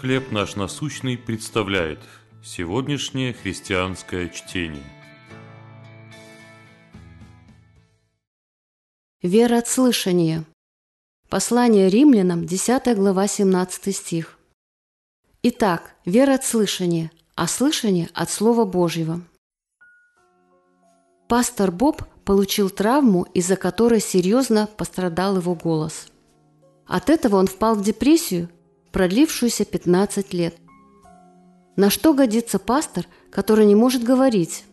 «Хлеб наш насущный» представляет сегодняшнее христианское чтение. Вера от слышания. Послание римлянам, 10 глава, 17 стих. Итак, вера от слышания, а слышание от Слова Божьего. Пастор Боб получил травму, из-за которой серьезно пострадал его голос. От этого он впал в депрессию, продлившуюся 15 лет. На что годится пастор, который не может говорить?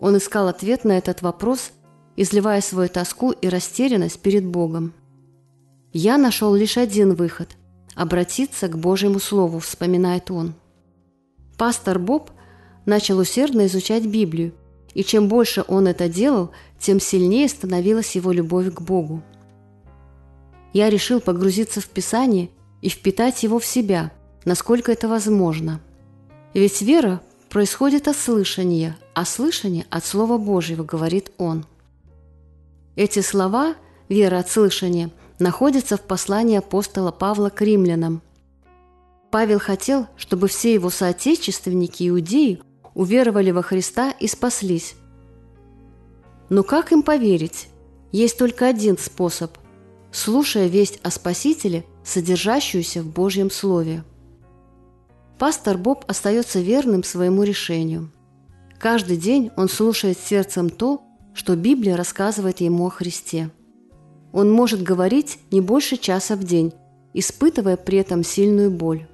Он искал ответ на этот вопрос, изливая свою тоску и растерянность перед Богом. «Я нашел лишь один выход – обратиться к Божьему Слову», – вспоминает он. Пастор Боб начал усердно изучать Библию, и чем больше он это делал, тем сильнее становилась его любовь к Богу. Я решил погрузиться в Писание и впитать его в себя, насколько это возможно. Ведь вера происходит от слышания, а слышание от Слова Божьего, говорит он. Эти слова «вера от слышания» находятся в послании апостола Павла к римлянам. Павел хотел, чтобы все его соотечественники иудеи уверовали во Христа и спаслись. Но как им поверить? Есть только один способ – слушая весть о Спасителе, содержащуюся в Божьем Слове. Пастор Боб остается верным своему решению. Каждый день он слушает сердцем то, что Библия рассказывает ему о Христе. Он может говорить не больше часа в день, испытывая при этом сильную боль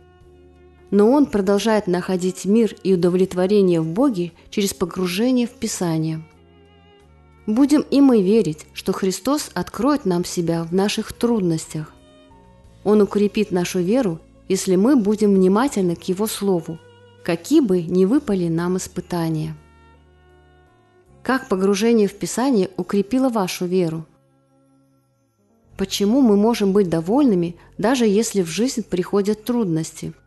но он продолжает находить мир и удовлетворение в Боге через погружение в Писание. Будем и мы верить, что Христос откроет нам себя в наших трудностях. Он укрепит нашу веру, если мы будем внимательны к Его Слову, какие бы ни выпали нам испытания. Как погружение в Писание укрепило вашу веру? Почему мы можем быть довольными, даже если в жизнь приходят трудности –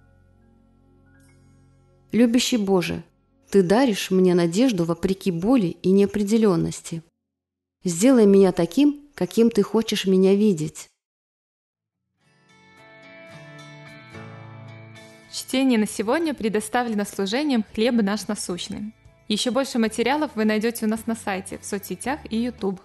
Любящий Боже, Ты даришь мне надежду вопреки боли и неопределенности. Сделай меня таким, каким Ты хочешь меня видеть. Чтение на сегодня предоставлено служением «Хлеб наш насущный». Еще больше материалов вы найдете у нас на сайте, в соцсетях и YouTube.